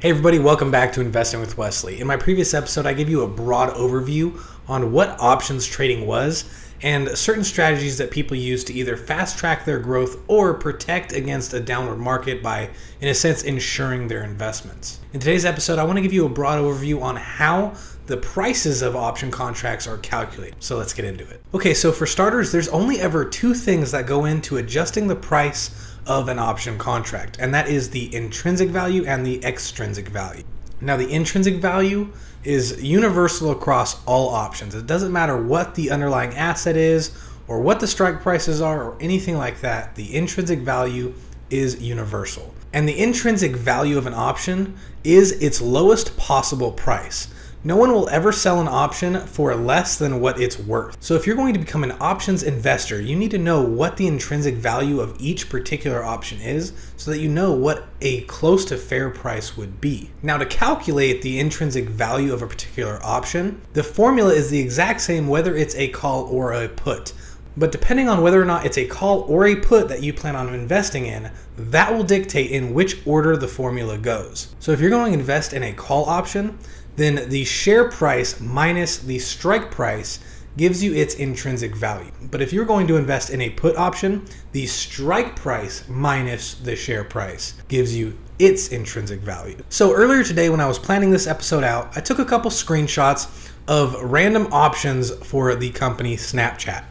Hey everybody, welcome back to Investing with Wesley. In my previous episode, I gave you a broad overview on what options trading was and certain strategies that people use to either fast track their growth or protect against a downward market by, in a sense, insuring their investments. In today's episode, I want to give you a broad overview on how the prices of option contracts are calculated. So let's get into it. Okay, so for starters, there's only ever two things that go into adjusting the price of an option contract, and that is the intrinsic value and the extrinsic value. Now, the intrinsic value is universal across all options. It doesn't matter what the underlying asset is, or what the strike prices are, or anything like that. The intrinsic value is universal. And the intrinsic value of an option is its lowest possible price. No one will ever sell an option for less than what it's worth. So if you're going to become an options investor, you need to know what the intrinsic value of each particular option is so that you know what a close to fair price would be. Now to calculate the intrinsic value of a particular option, the formula is the exact same whether it's a call or a put. But depending on whether or not it's a call or a put that you plan on investing in, that will dictate in which order the formula goes. So if you're going to invest in a call option, then the share price minus the strike price gives you its intrinsic value. But if you're going to invest in a put option, the strike price minus the share price gives you its intrinsic value. So earlier today when I was planning this episode out, I took a couple screenshots of random options for the company Snapchat.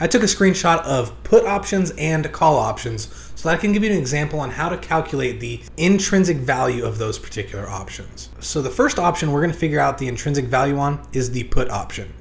I took a screenshot of put options and call options so that I can give you an example on how to calculate the intrinsic value of those particular options. So the first option we're going to figure out the intrinsic value on is the put option.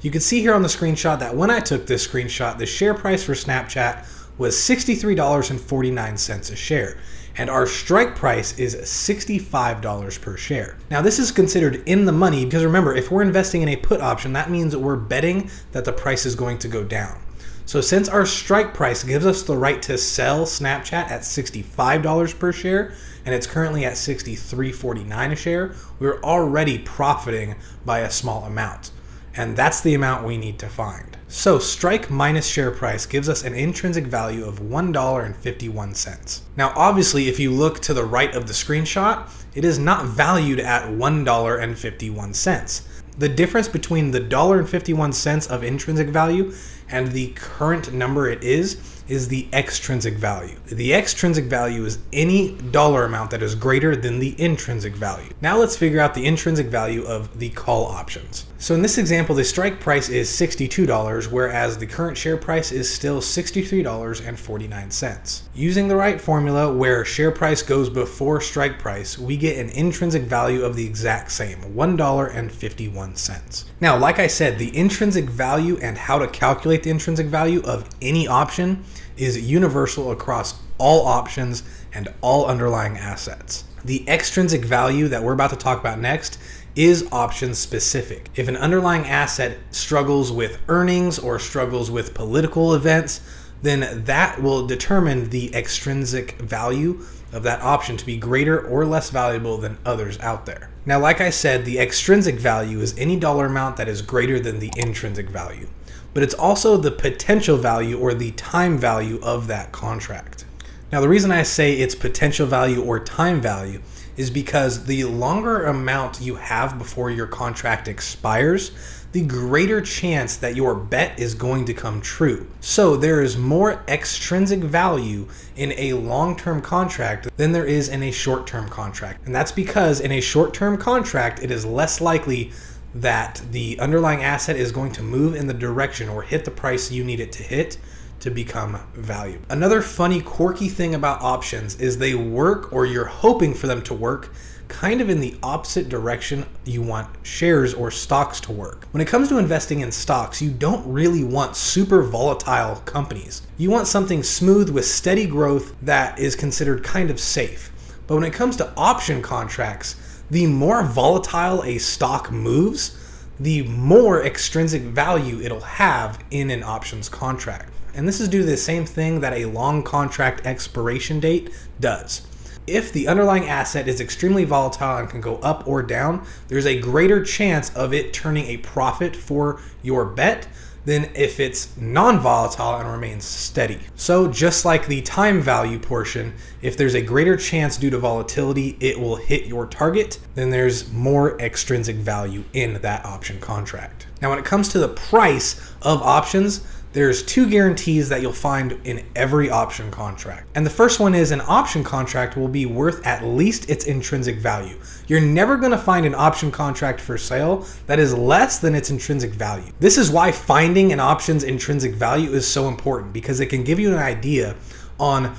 You can see here on the screenshot that when I took this screenshot, the share price for Snapchat was $63.49 a share and our strike price is $65 per share. Now, this is considered in the money because remember, if we're investing in a put option, that means we're betting that the price is going to go down. So since our strike price gives us the right to sell Snapchat at $65 per share, and it's currently at $63.49 a share, we're already profiting by a small amount. And that's the amount we need to find. So strike minus share price gives us an intrinsic value of $1.51. Now obviously if you look to the right of the screenshot, it is not valued at $1.51. The difference between the $1.51 of intrinsic value and the current number it is is the extrinsic value. The extrinsic value is any dollar amount that is greater than the intrinsic value. Now let's figure out the intrinsic value of the call options. So in this example, the strike price is $62, whereas the current share price is still $63.49. Using the right formula where share price goes before strike price, we get an intrinsic value of the exact same, $1.51. Now, like I said, the intrinsic value and how to calculate the intrinsic value of any option is universal across all options and all underlying assets. The extrinsic value that we're about to talk about next is option specific. If an underlying asset struggles with earnings or struggles with political events, then that will determine the extrinsic value of that option to be greater or less valuable than others out there. Now, like I said, the extrinsic value is any dollar amount that is greater than the intrinsic value but it's also the potential value or the time value of that contract. Now, the reason I say it's potential value or time value is because the longer amount you have before your contract expires, the greater chance that your bet is going to come true. So there is more extrinsic value in a long term contract than there is in a short term contract. And that's because in a short term contract, it is less likely that the underlying asset is going to move in the direction or hit the price you need it to hit to become valuable. Another funny, quirky thing about options is they work, or you're hoping for them to work, kind of in the opposite direction you want shares or stocks to work. When it comes to investing in stocks, you don't really want super volatile companies. You want something smooth with steady growth that is considered kind of safe. But when it comes to option contracts, the more volatile a stock moves, the more extrinsic value it'll have in an options contract. And this is due to the same thing that a long contract expiration date does. If the underlying asset is extremely volatile and can go up or down, there's a greater chance of it turning a profit for your bet than if it's non volatile and remains steady. So, just like the time value portion, if there's a greater chance due to volatility it will hit your target, then there's more extrinsic value in that option contract. Now, when it comes to the price of options, there's two guarantees that you'll find in every option contract. And the first one is an option contract will be worth at least its intrinsic value. You're never going to find an option contract for sale that is less than its intrinsic value. This is why finding an option's intrinsic value is so important because it can give you an idea on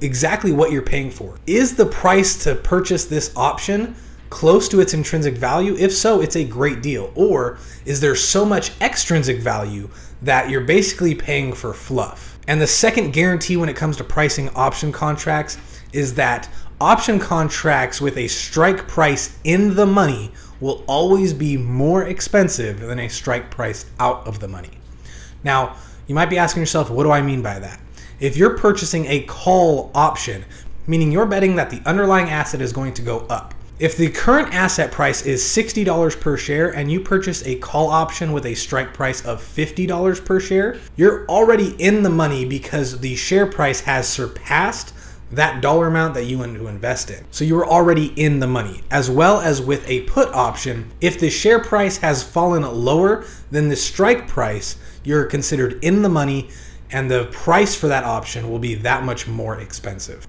exactly what you're paying for. Is the price to purchase this option close to its intrinsic value? If so, it's a great deal. Or is there so much extrinsic value that you're basically paying for fluff? And the second guarantee when it comes to pricing option contracts is that option contracts with a strike price in the money will always be more expensive than a strike price out of the money. Now, you might be asking yourself, what do I mean by that? If you're purchasing a call option, meaning you're betting that the underlying asset is going to go up, if the current asset price is $60 per share and you purchase a call option with a strike price of $50 per share, you're already in the money because the share price has surpassed that dollar amount that you want to invest in. So you're already in the money. As well as with a put option, if the share price has fallen lower than the strike price, you're considered in the money and the price for that option will be that much more expensive.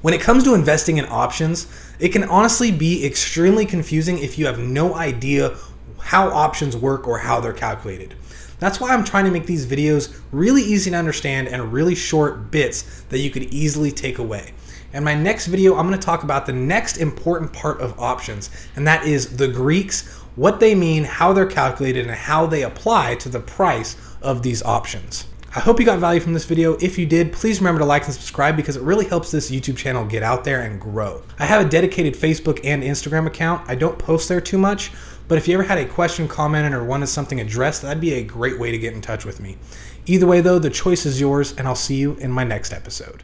When it comes to investing in options, it can honestly be extremely confusing if you have no idea how options work or how they're calculated. That's why I'm trying to make these videos really easy to understand and really short bits that you could easily take away. In my next video, I'm going to talk about the next important part of options, and that is the Greeks, what they mean, how they're calculated, and how they apply to the price of these options. I hope you got value from this video. If you did, please remember to like and subscribe because it really helps this YouTube channel get out there and grow. I have a dedicated Facebook and Instagram account. I don't post there too much, but if you ever had a question, commented, or wanted something addressed, that'd be a great way to get in touch with me. Either way though, the choice is yours and I'll see you in my next episode.